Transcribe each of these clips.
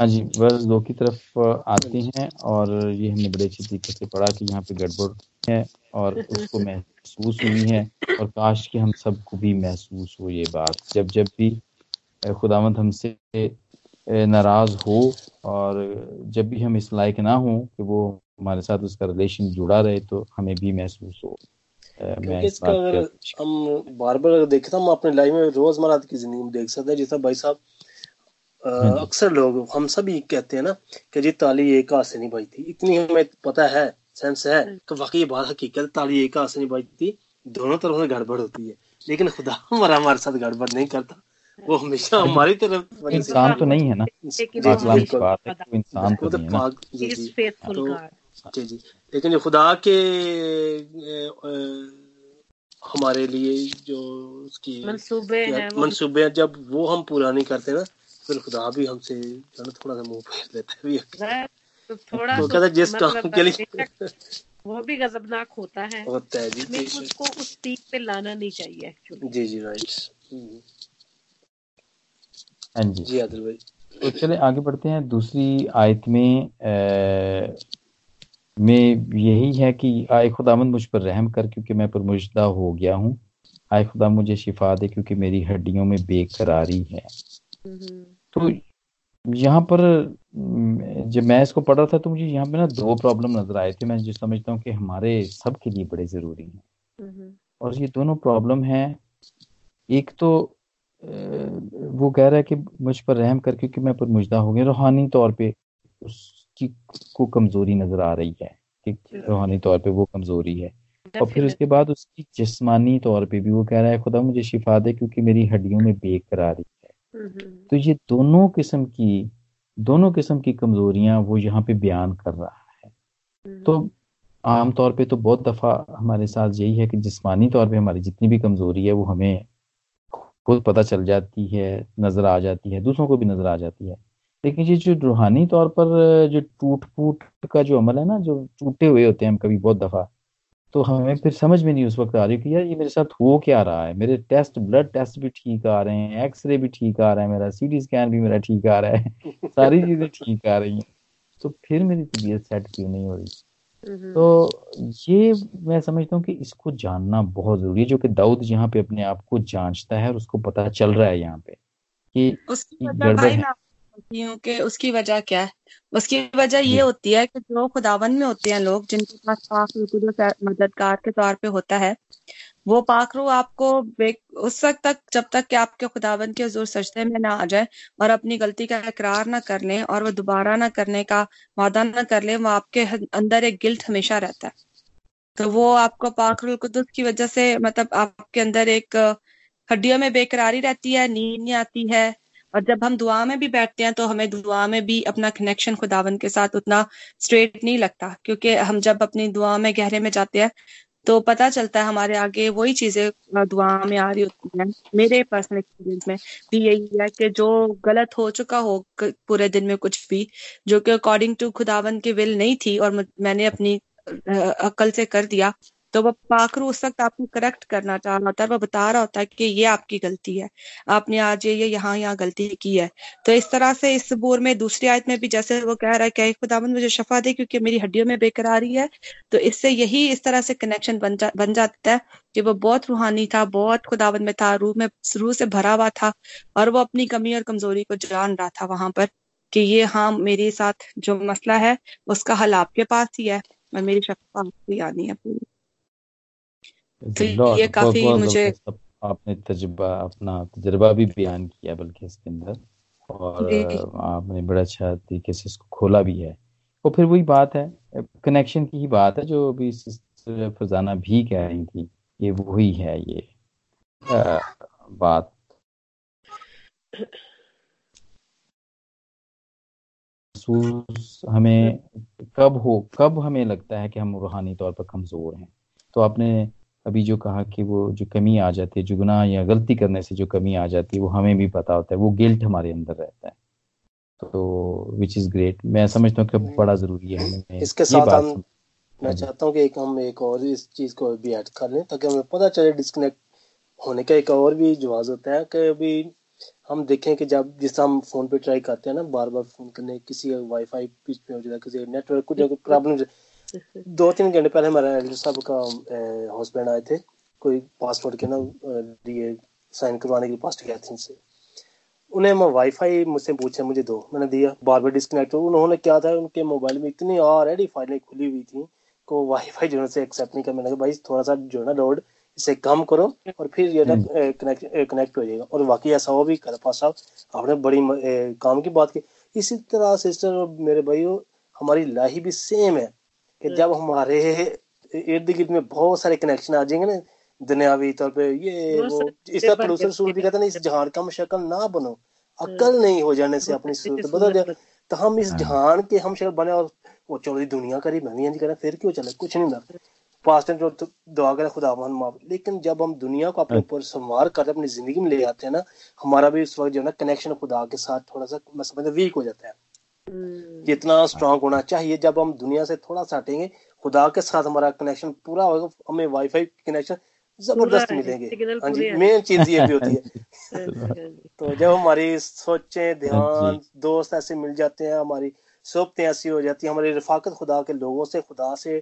हाँ जी बस दो की तरफ़ आती हैं और ये हमने बड़े अच्छे तरीके से पढ़ा कि यहाँ पे गड़बड़ है और उसको महसूस हुई है और काश कि हम सबको भी महसूस हो ये बात। जब जब भी खुदावंत हमसे नाराज़ हो और जब भी हम इस लायक ना हो कि वो हमारे साथ उसका रिलेशन जुड़ा रहे तो हमें भी महसूस हो। मैं इसका अगर हम बार बार अगर देखें तो हम अपने लाइफ में रोज़मर्रा की ज़िंदगी में देख सकते हैं जैसा भाई साहब अक्सर लोग हम सभी कहते हैं ना कि जी ताली एक हाथ से नहीं बजती। इतनी हमें पता है सेंस है तो वाकई बात हकीकत ताली एक हाथ से नहीं बजती? दोनों तरफ़ से गड़बड़ होती है। लेकिन खुदा हमारा हमारे साथ गड़बड़ नहीं करता। वो हमेशा हमारी तरफ़ इंसान तो नहीं है ना। इंसान तो नहीं है ना। जी जी। तो जी जी। लेकिन जो खुदा के हमारे लिए जो उसकी मंसूबे हैं मंसूबे जब वो हम पूरा नहीं करते ना फिर खुदा भी हमसे थोड़ा सा मुँह फेर देता है तो थोड़ा तो कहता जिस काम मतलब के लिए वो भी गजबनाक होता है होता है जी उसको उस पीक पे लाना नहीं चाहिए जी जी राइट हम्म। हाँ जी। जी आदिल भाई। तो चले आगे बढ़ते हैं। दूसरी आयत में आ, में यही है कि आए खुदामंद मुझ पर रहम कर क्योंकि मैं परमुशदा हो गया हूँ। आए खुदा मुझे शिफा दे क्योंकि मेरी हड्डियों में बेकरारी है। हम्म। तो यहाँ पर जब मैं इसको पढ़ रहा था तो मुझे यहाँ पे ना दो प्रॉब्लम नज़र आए थे। मैं जो समझता हूँ कि हमारे सब के लिए बड़े ज़रूरी हैं। हम्म। और ये दोनों प्रॉब्लम है। एक तो वो कह रहा है कि मुझ पर रहम कर क्योंकि मैं पर मुजदा हो गया। रूहानी तौर पे उसकी को कमज़ोरी नज़र आ रही है कि रूहानी तौर पे वो कमज़ोरी है। और फिर उसके बाद उसकी जिस्मानी तौर पे भी वो कह रहा है खुदा मुझे शिफा दे क्योंकि मेरी हड्डियों में बेकरारी तो ये दोनों किस्म की दोनों किस्म की कमजोरियाँ वो यहाँ पे बयान कर रहा है। तो आमतौर पे तो बहुत दफ़ा हमारे साथ यही है कि जिस्मानी तौर पे हमारी जितनी भी कमज़ोरी है वो हमें खुद पता चल जाती है नज़र आ जाती है दूसरों को भी नज़र आ जाती है। लेकिन ये जो रूहानी तौर पर जो टूट फूट का जो अमल है ना जो टूटे हुए होते हैं हम कभी बहुत दफ़ा तो हमें फिर समझ में नहीं उस वक्त आ रही कि यार ये मेरे साथ हो क्या रहा है? मेरे टेस्ट ब्लड टेस्ट भी ठीक आ रहे हैं एक्सरे भी ठीक आ रहा है मेरा सीटी स्कैन भी मेरा ठीक आ रहा है सारी चीज़ें ठीक आ रही हैं। तो फिर मेरी तबीयत सेट क्यों नहीं हो रही? हम्म। तो ये मैं समझता हूँ कि इसको जानना बहुत ज़रूरी है जो कि दाऊद यहाँ पे अपने आप को जांचता है और उसको पता चल रहा है यहाँ पे कि गड़बड़ है। सकती हूँ कि उसकी वजह क्या है? उसकी वजह ये होती है कि जो खुदावन में होते हैं लोग जिनके पास पाक मददगार के तौर पे होता है वो पाकरू आपको उस वक्त तक जब तक कि आपके खुदावन के हजूर सजदे में ना आ जाए और अपनी गलती का इकरार ना कर ले और वो दोबारा ना करने का वादा ना कर ले वो आपके अंदर एक गिल्ट हमेशा रहता है। तो वो आपको पाकरुल कुदस की वजह से मतलब आपके अंदर एक हड्डियों में बेकरारी रहती है नींद नहीं आती है और जब हम दुआ में भी बैठते हैं तो हमें दुआ में भी अपना कनेक्शन खुदावन के साथ उतना स्ट्रेट नहीं लगता। क्योंकि हम जब अपनी दुआ में, गहरे में जाते हैं तो पता चलता है हमारे आगे वही चीज़ें दुआ में आ रही होती हैं। मेरे पर्सनल एक्सपीरियंस में भी यही है कि जो गलत हो चुका हो पूरे दिन में कुछ भी, जो कि अकॉर्डिंग टू खुदावन की विल नहीं थी, और मैंने अपनी अकल से कर दिया तो वह पाखरू उस वक्त आपको करेक्ट करना चाह रहा होता है वह बता रहा होता है कि ये आपकी गलती है। आपने आज ये यहाँ यहाँ गलती की है। तो इस तरह से इस बोर में दूसरी आयत में भी जैसे वो कह रहा है कि खुदाबंद मुझे शफा दे क्योंकि मेरी हड्डियों में बेकरारी है। तो इससे यही इस तरह से कनेक्शन बन जा, बन जाता है कि वो बहुत रूहानी था, बहुत खुदाबंद में था, रूह में, रूह से भरा हुआ था और वो अपनी कमी और कमज़ोरी को जान रहा था वहाँ पर कि ये हाँ मेरे साथ जो मसला है, उसका हल आपके पास ही है और मेरी शफा आपकी आनी है पूरी। तो ये काफ़ी मुझे आपने तजुर्बा अपना तजुर्बा भी बयान किया बल्कि इसके अंदर। और आपने बड़ा अच्छा तरीके से इसको खोला भी है। और फिर वही बात है कनेक्शन की ही बात है जो अभी फजाना भी कह रही थी ये वही है ये आ, बात। हमें कब हो कब हमें लगता है कि हम रूहानी तौर पर कमज़ोर हैं? तो आपने अभी जो कहा कि वो जो कमी आ जाती है जो गुनाह या गलती करने से जो कमी आ जाती है वो हमें भी पता होता है वो गिल्ट हमारे अंदर रहता है। तो विच इज़ ग्रेट मैं समझता हूँ कि बड़ा ज़रूरी है हमें इसके साथ हम मैं चाहता हूँ कि एक हम एक और इस चीज़ को भी ऐड कर लें ताकि हमें पता चले डिस्कनेक्ट होने का एक और भी जवाब होता है कि अभी हम देखें कि जब जिस हम फ़ोन पे ट्राई करते हैं ना बार बार फ़ोन करने किसी वाईफाई पिच पे हो जाता है किसी नेटवर्क कुछ प्रॉब्लम दो तीन घंटे पहले हमारे एल्डर साहब का हस्बैंड आए थे। कोई पासपोर्ट के ना लिए साइन करवाने के लिए गया थी से उन्हें मैं वाईफाई मुझसे पूछा मुझे दो। मैंने दिया बार बार डिस्कनेक्ट उन्होंने क्या था उनके मोबाइल में इतनी ऑलरेडी फाइलें खुली हुई थी को वाईफाई जो है एक्सेप्ट नहीं कर मैंने कहा भाई थोड़ा सा जो है ना लोड इसे कम करो और फिर ये ना कनेक्ट कनेक्ट हो जाएगा। और बाकी ऐसा हो भी कर पास साहब आपने बड़ी काम की बात की। इसी तरह सिस्टर और मेरे भाई हमारी लाइफ भी सेम है। कि हम्म। जब हमारे इर्द गिर्द में बहुत सारे कनेक्शन आ जाएँगे ना दुनियावी तौर पे ये वो इस तरह प्रोड्यूसर सूरत भी कहते हैं इस जहान का मुशक्ल ना बनो हम्म। अकल नहीं हो जाने से अपनी सूरत बदल जाए तो हम इस हाँ। जहान के हम शक्ल बने और वो चलो दुनिया करी मैं भी करें फिर क्यों चले कुछ नहीं होता पास्ट टाइम जो दुआ करें खुदा मन माफ़ लेकिन जब हम दुनिया को अपने हाँ। ऊपर संवार कर अपनी ज़िंदगी में ले आते हैं ना हमारा भी उस वक्त जो है ना कनेक्शन खुदा के साथ थोड़ा सा मैं समझता वीक हो जाता है हम्म। जितना स्ट्रांग होना चाहिए जब हम दुनिया से थोड़ा सा हटेंगे खुदा के साथ हमारा कनेक्शन पूरा होगा हमें वाईफाई कनेक्शन ज़बरदस्त मिलेंगे। हाँ जी मेन चीज़ ये भी होती है। तो जब हमारी सोचे हाँ ध्यान दोस्त ऐसे मिल जाते हैं हमारी सोबतें ऐसी हो जाती है हमारी रफाकत खुदा के लोगों से खुदा से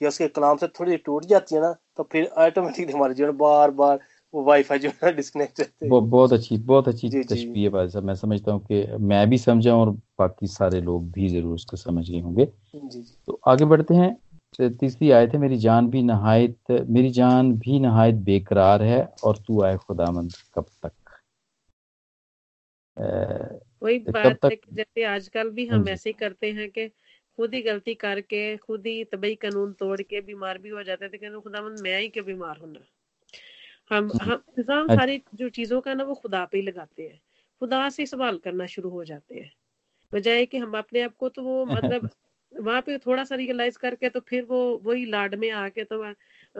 या उसके कलाम से थोड़ी टूट जाती है ना तो फिर ऑटोमेटिकली हमारे जीवन बार बार वो वाईफाई जो है डिस्कनेक्ट रहते हैं। बहुत अच्छी बहुत अच्छी तशबीह है भाई साहब। मैं समझता हूँ कि मैं भी समझा और बाकी सारे लोग भी ज़रूर उसको समझ गए होंगे। तो आगे बढ़ते हैं। तीसरी आयत है मेरी जान भी नहायत मेरी जान भी नहायत बेकरार है और तू आए खुदामंद कब तक? वही बात तक... है कि जैसे आजकल भी हम हाँ ऐसे करते हैं कि खुद ही गलती करके खुद ही तबई कानून तोड़ के बीमार भी हो जाते थे कि खुदामंद मैं ही क्यों बीमार होना हम हाँ हम इंसान हाँ सारी जो चीज़ों का ना वो खुदा पे ही लगाते हैं। खुदा से सवाल करना शुरू हो जाते हैं। बजाय कि हम अपने आप को तो वो मतलब वहाँ पे थोड़ा सा रियलाइज़ करके तो फिर वो वही लाड में आके तो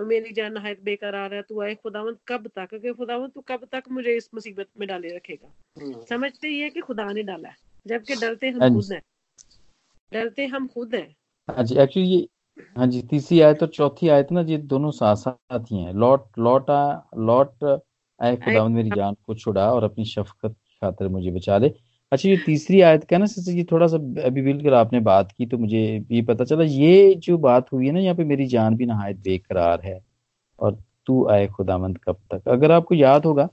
मेरी जान नहायत बेकरार है तू आए खुदावंत कब तक? कि खुदावंत तू कब तक मुझे इस मुसीबत में डाले रखेगा? हम्म। समझते ही है कि खुदा ने डाला है जबकि डरते हम हाँ खुद हैं। डरते हम खुद हैं। हाँ जी एक्चुअली ये हाँ जी तीसरी आयत और चौथी आयत ना ये दोनों साथ साथ ही हैं। लौट लौट आ लौट आए खुदावंत मेरी जान को छुड़ा और अपनी शफकत खातर मुझे बचा ले। अच्छा ये तीसरी आयत का ना सिस्टर ये थोड़ा सा अभी बिल्कुल आपने बात की तो मुझे ये पता चला ये जो बात हुई है ना यहाँ पे मेरी जान भी नहायत बेकरार है और तू आए खुदामंद कब तक? अगर आपको याद होगा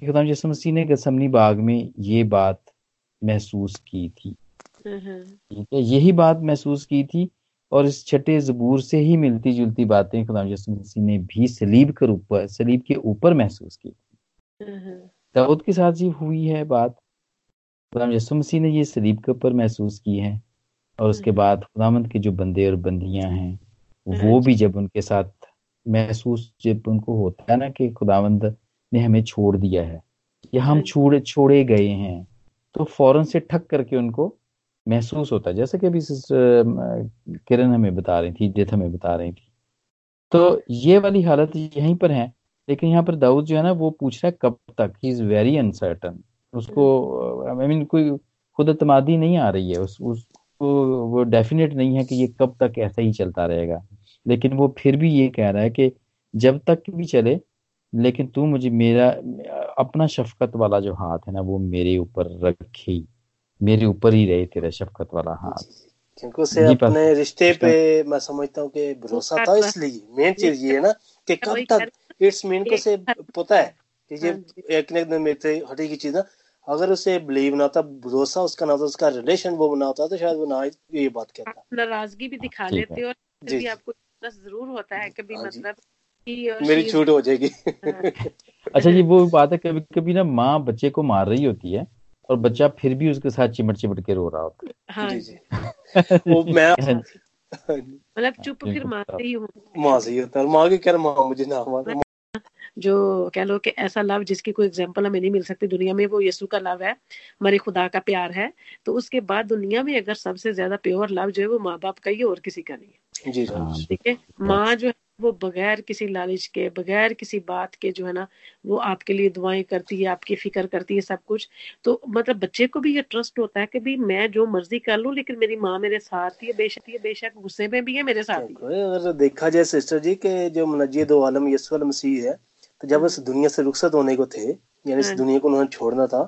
कि खुदा यसु मसीह ने गसमनी बाग में ये बात महसूस की थी। ठीक है यही बात महसूस की थी और इस छठे जबूर से ही मिलती जुलती बातें खुदा यसु मसीह ने भी सलीब के ऊपर सलीब के ऊपर महसूस की। दाऊद के साथ जी हुई है बात खुदाम यसु मसीह ने ये सलीब के ऊपर महसूस की है और उसके हम्म। बाद खुदामंद के जो बंदे और बंदियाँ हैं वो हाँ भी जब उनके साथ महसूस जब उनको होता है ना कि खुदावंद ने हमें छोड़ दिया है या हम हाँ छोड़े छोड़े गए हैं तो फ़ौरन से ठक करके उनको महसूस होता है। जैसे कि अभी किरण हमें बता रही थी जित हमें बता रही थी। तो ये वाली हालत यहीं पर है लेकिन यहाँ पर दाऊद जो है ना वो पूछ रहा है कब तक? ही इज़ वेरी अनसर्टन उसको आई मीन कोई खुद अतमादी नहीं आ रही है। उस उसको वो डेफिनेट नहीं है कि ये कब तक ऐसा ही चलता रहेगा। लेकिन वो फिर भी ये कह रहा है कि जब तक भी चले लेकिन तू मुझे मेरा अपना शफकत वाला जो हाथ है ना वो मेरे ऊपर रखे मेरे ऊपर ही रहे तेरा शफकत वाला हाथ। क्योंकि उसे अपने रिश्ते पे मैं समझता हूँ कि भरोसा था इसलिए मेन चीज़ ये है ना कि कब तक इट्स मीन को से पता है कि ये हाँ एक न एक दिन मेरे हटेगी चीज़ ना अगर उसे बिलीव ना होता भरोसा उसका ना होता उसका रिलेशन वो बना होता तो शायद वो ना ये बात कहता। नाराज़गी भी दिखा लेते और फिर भी आपको ज़रूर होता है कभी हाँ मतलब मेरी छूट हो जाएगी। हाँ। अच्छा जी वो बात है कभी कभी ना माँ बच्चे को मार रही होती है और बच्चा फिर भी उसके साथ चिमट चिमट के रो रहा होता है। हाँ जी जी। वो मैं मतलब चुप फिर माँ से ही हूँ। माँ से ही होता है। माँ की क्या माँ मुझे ना माँ जो कह लो कि ऐसा लव जिसकी कोई एग्ज़ाम्पल हमें नहीं मिल सकती दुनिया में वो यीशु का लव है हमारे खुदा का प्यार है। तो उसके बाद दुनिया में अगर सबसे ज़्यादा प्योर लव जो है वो माँ बाप का ही और किसी का नहीं है। हाँ, ठीक है? माँ जो है वो बगैर किसी लालच के बगैर किसी बात के जो है ना वो आपके लिए दुआएँ करती है आपकी फ़िक्र करती है सब कुछ। तो मतलब बच्चे को भी ये ट्रस्ट होता है कि भी मैं जो मर्ज़ी कर लूँ लेकिन मेरी माँ मेरे साथ ही है बेशक ये बेशक गुस्से में भी है मेरे साथ ही अगर देखा जाए सिस्टर जी के जो मनजी आलम यसवल मसीह है तो जब इस दुनिया से रुखसत होने को थे यानी इस हाँ। दुनिया को उन्होंने छोड़ना था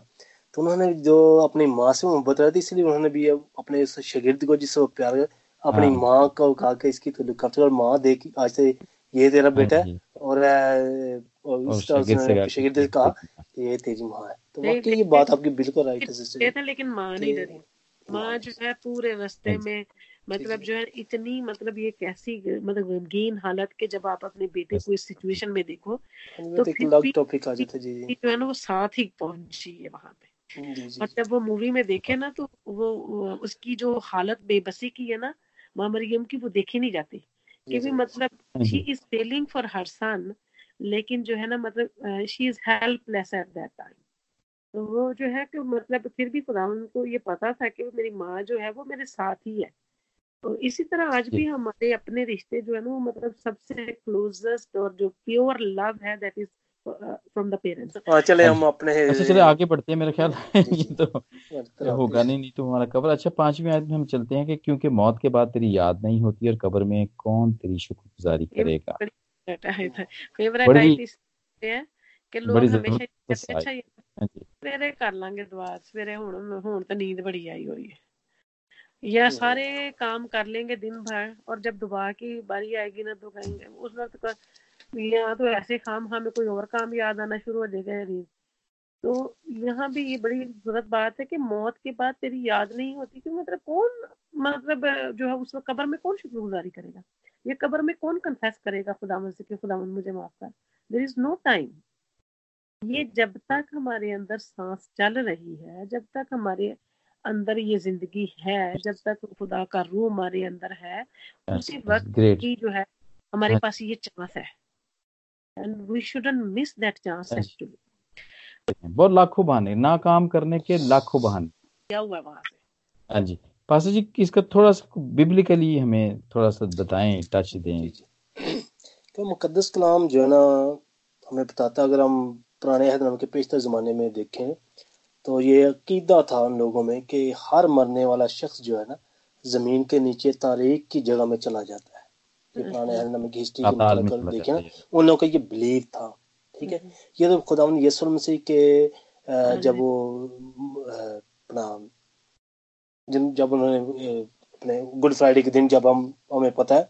तो उन्होंने जो अपनी माँ से मोहब्बत रही थी इसलिए उन्होंने भी अपने इस शगिर्द को जिससे वो प्यार अपनी हाँ। माँ को कहा कि इसकी तो करते और माँ देख आज से ये तेरा बेटा है और, शगिर्द से कहा ये तेरी माँ है। तो वाकई ये बात आपकी बिल्कुल राइट है सिस्टर लेकिन माँ नहीं डरी। माँ जो है पूरे रास्ते हाँ में मतलब जो है इतनी मतलब ये कैसी मतलब गमगीन हालत के जब आप अपने बेटे को इस सिचुएशन में देखो तो फिर टॉपिक आ जाता जी जो। है ना वो साथ ही पहुँची है वहाँ पे। और जब वो मूवी में देखे ना तो वो उसकी जो हालत बेबसी की है ना माँ मरियम की वो देखी नहीं जाती। क्योंकि मतलब she is feeling for her son लेकिन जो है ना मतलब she is helpless at that time तो वो जो है कि मतलब फिर भी खुदा को ये पता था कि मेरी माँ जो है वो मेरे साथ ही है। तो इसी तरह आज भी हमारे अपने रिश्ते जो है ना वो मतलब सबसे क्लोजेस्ट और जो प्योर लव है that is from the parents हाँ चले हम अपने अच्छा चले आगे बढ़ते हैं मेरे ख्याल ये तो होगा नहीं नहीं तो हमारा कब्र अच्छा पांचवी आयत में हम चलते हैं कि क्योंकि मौत के बाद तेरी याद नहीं होती और कब्र में कौन तेरी शुक्रगुजारी करेगा फेवरेट आयत है ਕਿ ਲੋਕ ਹਮੇਸ਼ਾ ਅੱਛਾ ਸਵੇਰੇ ਕਰ ਲਾਂਗੇ ਦੁਆ ਸਵੇਰੇ ਹੁਣ ਹੁਣ ਤਾਂ ਨੀਂਦ ਬੜੀ ਆਈ ਹੋਈ ਹੈ या सारे काम कर लेंगे दिन भर और जब दुआ की बारी आएगी ना तो कहेंगे उस वक्त यहाँ तो ऐसे काम हमें कोई और काम याद आना शुरू हो जाएगा नहीं तो यहाँ भी ये बड़ी ज़रूरत बात है कि मौत के बाद तेरी याद नहीं होती कि मतलब कौन मतलब जो है उस वक्त कब्र में कौन शुक्रगुजारी करेगा? ये कब्र में कौन कन्फेस करेगा खुदा से कि खुदा मुझे माफ़ कर? देर इज़ नो टाइम ये जब तक हमारे अंदर सांस चल रही है जब तक हमारे अंदर ये ज़िंदगी है जब तक खुदा का रूह हमारे अंदर है उसी वक्त की जो है हमारे हाँ। पास ये चांस है। And we shouldn't miss that chance actually बहुत लाखों बहाने ना काम करने के लाखों बहाने। क्या हुआ वहाँ से? हाँ जी। पास जी इसका थोड़ा सा बिब्लिकली हमें थोड़ा सा बताएँ टच दें। तो मुकद्दस कलाम जो है ना हमें बताता अगर हम पुराने हदनाम के पेशतर ज़माने में देखें तो ये अकीदा था उन लोगों में कि हर मरने वाला शख्स जो है ना ज़मीन के नीचे तारीख की जगह में चला जाता है। हम्म, हरनम हम्म। मतलब देखे ना उन लोगों का ये बिलीव था ठीक है? हम्म, ये तो खुदा यसुल मसीह के हाँ जब वो अपना जब उन्होंने अपने गुड फ्राइडे के दिन जब हम हमें पता है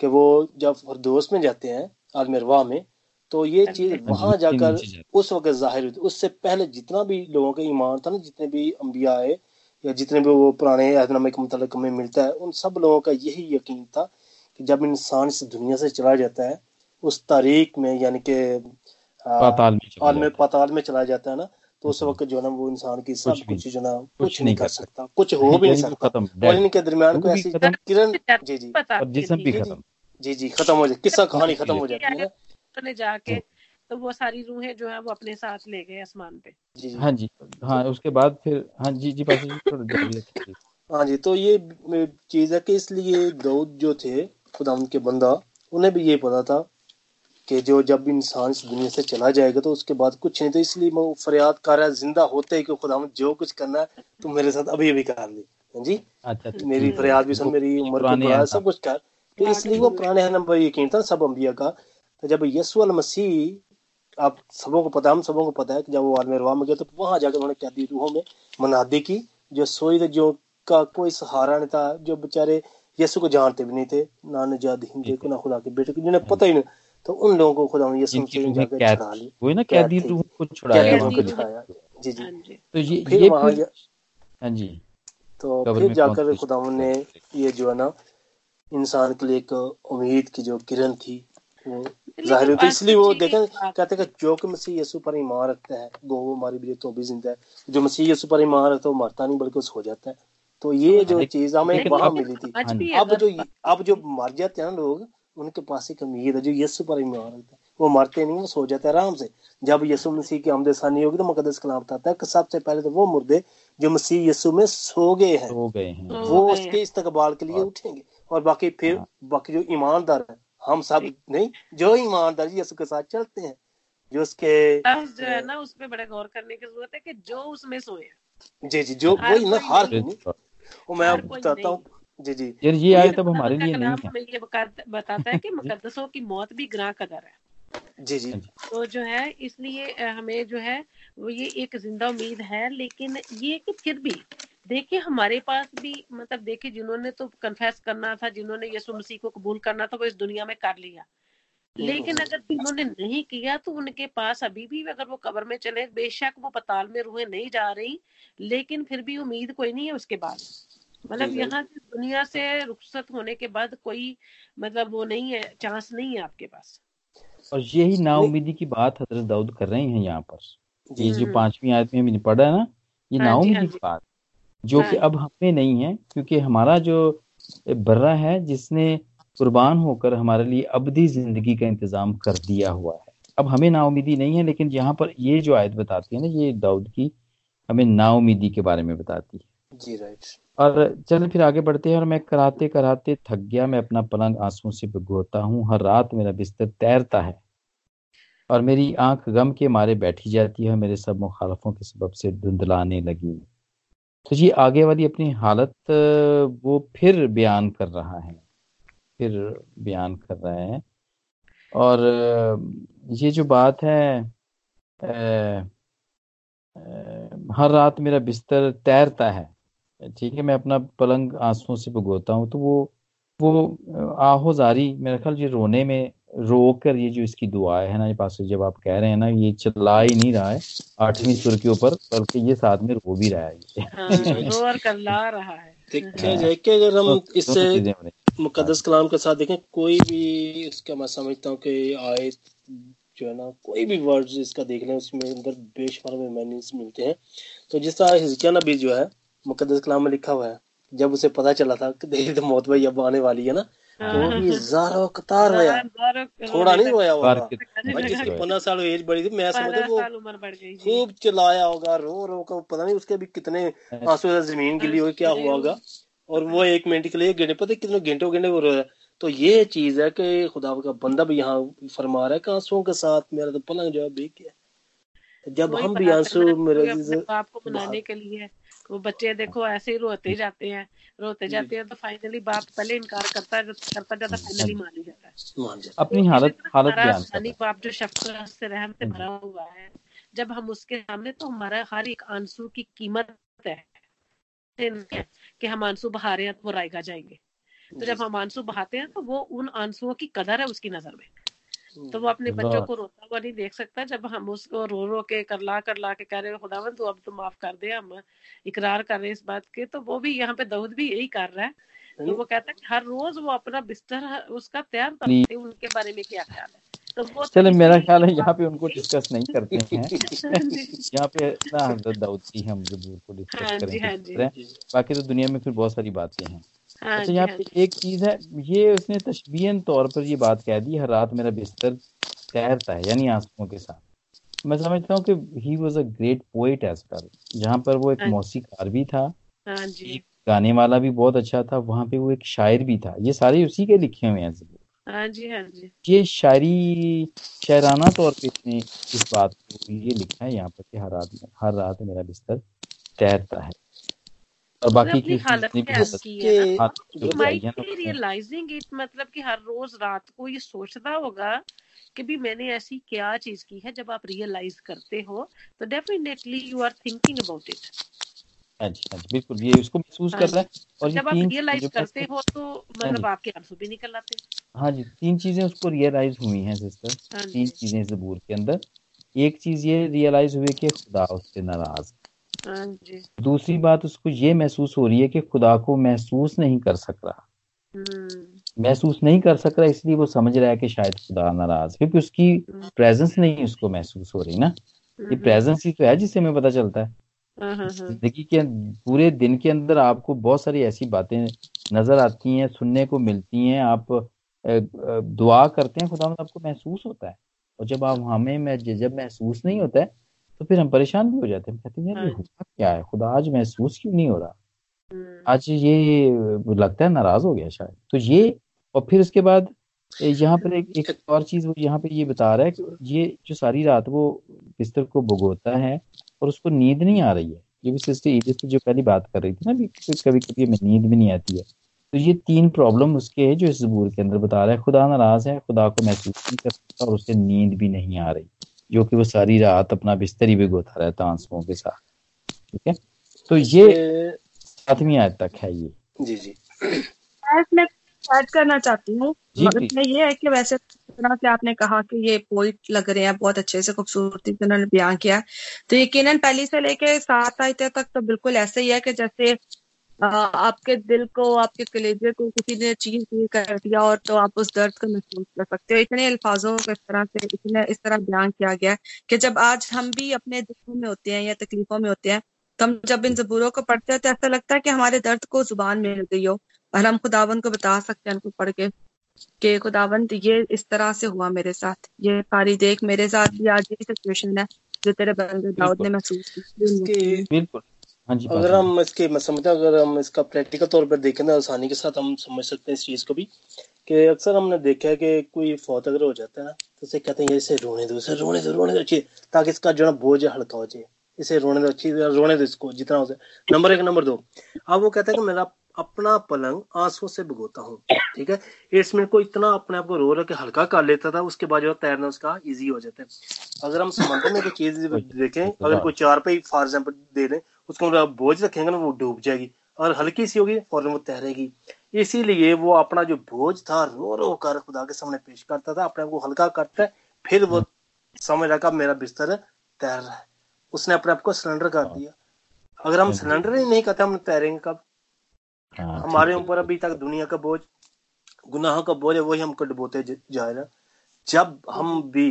कि वो जब फरदोस में जाते हैं आलमिरवा में तो ये चीज़ वहाँ जाकर उस वक्त ज़ाहिर हुई उससे पहले जितना भी लोगों का ईमान था ना जितने भी अम्बिया आए या जितने भी वो पुराने अहदनामे के मुतलक हमें मिलता है उन सब लोगों का यही यकीन था कि जब इंसान इस दुनिया से चला जाता है उस तारीख में यानी कि पाताल में पाताल में चला जाता है ना तो उस वक्त जो ना वो इंसान की सब कुछ जो ना कुछ नहीं कर सकता। कुछ हो भी नहीं सकता। और इनके दरमियान को ऐसी किरण जी जी जिसम भी खत्म। जी जी खत्म हो जाए किस्सा कहानी खत्म हो जाती है ने। जाके तो वो सारी रूहें जो है वो अपने साथ ले गए आसमान पे। जी हाँ जी हाँ उसके बाद फिर हाँ जी जी जी हाँ जी तो ये चीज़ है कि इसलिए दाऊद जो थे खुदा उनके बंदा उन्हें भी ये पता था कि जो जब इंसान इस दुनिया से चला जाएगा तो उसके बाद कुछ नहीं तो इसलिए मैं फरियाद कर रहा ज़िंदा होते ही कि खुदा जो कुछ करना है तो मेरे साथ अभी अभी कर ली। हाँ जी? अच्छा, अच्छा मेरी फरियाद भी सुन मेरी उम्र को सब कुछ कर। तो इसलिए वो पुराने नंबर यकीन था सब अम्बिया का। तो जब यसु मसीह आप सबों को पता हम सबों को पता है कि जब वो आलम रवा में गया तो वहाँ जाकर उन्होंने कैदी रूहों में मनादी की जो सोई जो का कोई सहारा नहीं था जो बेचारे यसु को जानते भी नहीं थे ना नजाद हिंदे को ना खुदा के बेटे को जिन्हें पता ही नहीं। तो उन लोगों को खुदा ने यसु से जाकर छुड़ा ली वही ना कैदी रूह को छुड़ाया। जी जी। तो ये फिर वहाँ हाँ जी। तो फिर जाकर खुदा ने ये जो है ना इंसान के लिए एक उम्मीद की जो किरण थी वो ज़ाहिर होता है। इसलिए वो देखें कहते हैं जो कि मसीह यसु पर ईमान रखता है वो हमारे लिए तो भी ज़िंदा है। जो मसीह यसु पर ईमान रखता है वो मरता नहीं बल्कि सो जाता है। तो ये जो चीज़ हमें वहाँ मिली थी। अब जो अब जो मर जाते हैं ना लोग उनके पास एक उम्मीद है जो यसु पर ईमान रखता है वो मरते नहीं वो सो जाते हैं आराम से। जब यसु मसीह की आमद सानी होगी तो मुकदस कलाम बताता है कि सबसे पहले तो वो मुर्दे जो मसीह यसु में सो गए हैं। वो उसके इस्तकबाल के लिए उठेंगे। और बाकी फिर हाँ। बाकी जो ईमानदार है हम सब नहीं जो ईमानदार यसु के साथ चलते हैं जो उसके जो है ना उस पर बड़ा गौर करने की ज़रूरत है कि जो उसमें सोए जी जी जो वही ना हार वो मैं आपको बताता हूँ। जी जी। यार ये आए तब हमारे लिए नहीं है ये बताता है कि मुकद्दसों की मौत भी ग्राह कदर है। जी जी। तो जो। है इसलिए हमें जो है वो ये एक ज़िंदा उम्मीद है लेकिन ये कि फिर भी देखिए हमारे पास भी मतलब देखिए जिन्होंने तो कन्फेस करना था जिन्होंने यीशु मसीह को कबूल करना था वो इस दुनिया में कर लिया। लेकिन अगर जिन्होंने नहीं किया तो उनके पास अभी भी अगर वो कब्र में चले बेशक वो पताल में रूहें नहीं जा रही लेकिन फिर भी उम्मीद कोई नहीं है उसके बाद। मतलब यहाँ से दुनिया से रुखसत होने के बाद कोई मतलब वो नहीं है चांस नहीं है आपके पास। और यही नाउमीदी की बात हज़रत दाऊद कर रहे हैं यहाँ पर। ये जो पांचवी आयत में पढ़ा है ना ये हाँ नाउमीदी हाँ की बात जो हाँ। कि अब हमें नहीं है क्योंकि हमारा जो बर्रा है जिसने कुर्बान होकर हमारे लिए अबदी ज़िंदगी का इंतज़ाम कर दिया हुआ है। अब हमें नाउमीदी नहीं है लेकिन यहाँ पर ये जो आयत बताती है ना ये दाऊद की हमें नाउमीदी के बारे में बताती है। जी राइट। और चल फिर आगे बढ़ते हैं और मैं कराते कराते थक गया मैं अपना पलंग आंसुओं से भिगोता हूँ हर रात मेरा बिस्तर तैरता है और मेरी आँख गम के मारे बैठी जाती है मेरे सब मुखालफों के सबब से धुंधलाने लगी। तो ये आगे वाली अपनी हालत वो फिर बयान कर रहा है। फिर बयान कर रहे हैं। और ये जो बात है आ, हर रात मेरा बिस्तर तैरता है ठीक है मैं अपना पलंग आंसुओं से भुगोता हूँ तो वो वो आहोजारी मेरा ख्याल ये रोने में रो कर ये जो इसकी दुआ है ना ये पास जब आप कह रहे हैं ना ये चला ही नहीं रहा है आठवीं सुर के ऊपर बल्कि ये साथ में रो भी रहा है। हाँ, रो और करला रहा है। देखिए जाए कि अगर हम तो इससे मुकदस कलाम के साथ देखें कोई भी इसका मैं समझता हूँ कि आए जो है ना कोई भी वर्ड इसका देख लें उसमें अंदर बेशुमार में मीनिंग्स मिलते हैं। तो जिस तरह हिजकिया नबी जो है मुकदस कलाम में लिखा हुआ है जब उसे पता चला था कि देखिए तो मौत भाई अब आने वाली है ना तो वो भी जारो कतार रोया। थोड़ा नहीं रोया होगा। भाई जिसकी पंद्रह साल एज बड़ी थी मैं समझता वो खूब चिल्लाया होगा रो रो का पता नहीं उसके भी कितने आँसू ज़मीन गिली हुई क्या हुआ होगा। और वो एक मिनट के लिए घंटे पता कितने घंटों घंटे वो रोया? तो ये चीज़ है कि खुदा का बंदा भी यहाँ फरमा रहा है कि आंसुओं के साथ मेरा तो पलंग जो है बेक गया। जब हम भी आँसू मेरे आपको बनाने के लिए वो बच्चे देखो ऐसे ही रोते जाते हैं रोते जाते हैं तो फाइनली बाप पहले इनकार करता है करता जाता फाइनली मान ही। जाता है। अपनी हालत हालत बयान बाप जो शफकत से रहम से भरा हुआ है जब हम उसके सामने तो हमारा हर एक आँसू की कीमत है कि हम आँसू बहा रहे हैं तो वो रायगा जाएँगे। तो जब हम आँसू बहाते हैं तो वो उन आंसुओं की कदर है उसकी नज़र में। तो वो अपने बच्चों को रोता हुआ नहीं देख सकता। जब हम उसको रो रो के करला करला के कह रहे हो खुदावन तू अब तो माफ़ कर दे हम इकरार कर रहे हैं इस बात के। तो वो भी यहाँ पे दाऊद भी यही कर रहा है। तो वो कहता है कि हर रोज वो अपना बिस्तर उसका तैयार करते उनके बारे में क्या ख्याल है? तो चले तो मेरा ख्याल है यहाँ पे उनको डिस्कस नहीं करते हैं। यहाँ पे ना हज़रत दाऊद की हम ज़रूर को डिस्कस हाँ करेंगे हाँ बाकी तो दुनिया में फिर बहुत सारी बातें हैं। हाँ अच्छा यहाँ हाँ पे एक चीज़ है ये उसने तशबीन तौर पर ये बात कह दी हर रात मेरा बिस्तर तैरता है यानी आंसुओं के साथ। मैं समझता हूँ कि he was a great poet as पर जहाँ पर वो एक हाँ मौसीकार भी था गाने वाला भी बहुत अच्छा था वहाँ पे वो एक शायर भी था। ये सारे उसी के लिखे हुए हैं हाँ जी हाँ जी। ये शायरी शायराना तौर पे इसने इस बात को ये लिखा है यहाँ पर कि हर रात हर रात मेरा बिस्तर तैरता है। और बाकी की हालत रियलाइजिंग इट मतलब कि हर रोज रात को ये सोचता होगा कि भी मैंने ऐसी क्या चीज़ की है जब आप रियलाइज़ करते हो तो definitely you are thinking about it बिल्कुल ये उसको महसूस कर रहा है और जब आप रियलाइज़ करते हो तो मतलब आपके आँसू भी निकल आते हैं। हाँ जी तीन चीज़ें उसको रियलाइज़ हुई हैं सिस्टर तीन चीज़ें जबूर के अंदर। एक चीज़ ये रियलाइज़ हुई कि खुदा उससे नाराज़। हाँ दूसरी बात उसको ये महसूस हो रही है कि खुदा को महसूस नहीं कर सक रहा। हम्म। महसूस नहीं कर सक रहा इसलिए वो समझ रहा है कि शायद खुदा नाराज़ क्योंकि उसकी प्रेजेंस हम्म। नहीं उसको महसूस हो रही ना। ये प्रेजेंस हम्म। ही तो है जिससे हमें पता चलता है हाँ, हाँ, ज़िंदगी के पूरे दिन के अंदर आपको बहुत सारी ऐसी बातें नज़र आती हैं सुनने को मिलती हैं। आप दुआ करते हैं खुदा आपको महसूस होता है। और जब आप हमें मैं जब महसूस नहीं होता है तो फिर हम परेशान भी हो जाते हैं। कहते हैं यार हाँ। हुआ क्या है? खुदा आज महसूस क्यों नहीं हो रहा? हम्म। आज ये लगता है नाराज़ हो गया शायद। तो ये और फिर उसके बाद यहाँ पर एक, एक और चीज़ वो यहाँ पे ये बता रहा है कि ये जो सारी रात वो बिस्तर को भुगोता है और उसको नींद नहीं आ रही है। ये भी सिस्टर ईजिस जो पहली बात कर रही थी ना कभी कभी हमें नींद भी नहीं आती है। तो ये तीन प्रॉब्लम उसके है जो इस जबूर के अंदर बता रहा है। खुदा नाराज़ है खुदा को महसूस नहीं कर सकता और उसे नींद भी नहीं आ रही जो कि वो सारी रात अपना बिस्तर ही भिगोता रहता आंसुओं के साथ। ठीक है? तो ये सातवीं आयत तक है ये। जी जी। मैं ऐड करना चाहती हूँ। मतलब ये है कि वैसे तरह से आपने कहा कि ये पोइट लग रहे हैं बहुत अच्छे से खूबसूरती से उन्होंने बयान किया तो यकीनन पहली से लेके सात आयते तक तो बिल्कुल ऐसे ही है कि जैसे आपके दिल को आपके कलेजे को किसी ने चीज़ कर दिया और तो आप उस दर्द को महसूस कर सकते हो। इतने अल्फाजों को इस तरह से इतने इस तरह बयान किया गया कि जब आज हम भी अपने दुखों में होते हैं या तकलीफों में होते हैं तो हम जब इन जबूरों को पढ़ते हैं तो ऐसा लगता है कि हमारे दर्द को ज़ुबान मिल गई हो। और हम खुदावन को बता सकते हैं उनको पढ़ के कि खुदावंत ये इस तरह से हुआ मेरे साथ। ये सारी देख मेरे साथ भी आज यही सिचुएशन है जो तेरे बंदे दाऊद ने महसूस की। बिल्कुल। हाँ अगर हम इसके मैं समझता अगर हम इसका प्रैक्टिकल तौर पर देखें ना आसानी के साथ हम समझ सकते हैं इस चीज़ को भी कि अक्सर हमने देखा है कि कोई फौत अगर हो जाता है ना तो उसे कहते हैं इसे रोने दो इसे रोने दो रोने दो अच्छी ताकि इसका जो ना बोझ हल्का हो जाए। इसे रोने दो अच्छी रोने दो इसको जितना हो जाए नंबर एक नंबर दो। अब वो कहता है कि मेरा अपना पलंग आँसू से भगोता हूँ ठीक है? इसमें को इतना अपने आप को रो रहा के हल्का कर लेता था उसके बाद जो तैरना उसका इजी हो जाता है। अगर हम समंदर में कोई चीज़ देखें अगर कोई चार पे फॉर एग्ज़ाम्पल दे दें उसको बोझ रखेंगे ना वो डूब जाएगी और हल्की सी होगी फ़ौरन वो तैरेगी। इसीलिए वो अपना जो बोझ था रो रो कर खुदा के सामने पेश करता था अपने आप को हल्का करता है फिर वो समझ रहा मेरा बिस्तर तैर रहा है। उसने अपने आप को सिलेंडर कर दिया। अगर हम सिलेंडर ही नहीं करते हम तैरेंगे कब? हाँ, हमारे ऊपर अभी तक दुनिया का बोझ गुनाहों का बोझ है वही हमको डुबोते जा रहे जब हम भी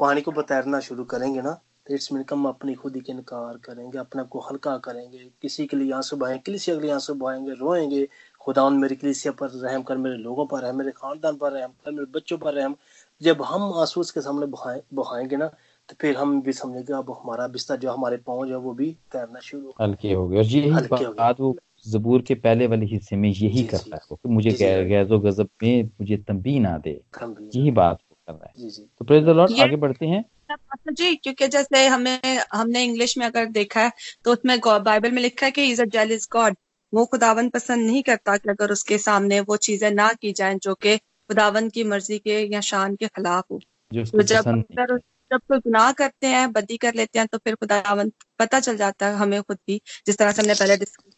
पानी को बतैरना शुरू करेंगे ना तो इट्स मीन हम अपनी खुद ही के इनकार करेंगे अपने को हल्का करेंगे। किसी के लिए आँसू बहाएँगे किसी के लिए आँसू बहाएँगे रोएँगे। खुदा मेरी कलिसिया पर रहम कर मेरे लोगों पर रहम मेरे खानदान पर रहम कर मेरे बच्चों पर रहम। जब हम आँसू के सामने बहाएँगे ना तो फिर हम भी समझेंगे अब हमारा बिस्तर जो हमारे पाँव जो है वो भी तैरना शुरू हल्के हो गए। और यही बात वो जबूर के पहले वाले हिस्से में यही करता है कि मुझे गैजो गजब में मुझे तंबी ना दे यही बात कर रहा है। तो प्रेज द लॉर्ड आगे बढ़ते हैं। जी क्योंकि जैसे हमें हमने इंग्लिश में अगर देखा है तो उसमें बाइबल में लिखा है कि इज़ अ जेलिस गॉड। वो खुदावन पसंद नहीं करता कि अगर उसके सामने वो चीज़ें ना की जाएँ जो कि खुदावन की मर्ज़ी के या शान के खिलाफ हो। तो जब अगर जब कोई गुनाह करते हैं बदी कर लेते हैं तो फिर खुदावन पता चल जाता है हमें खुद भी जिस तरह से हमने पहले डिस्कस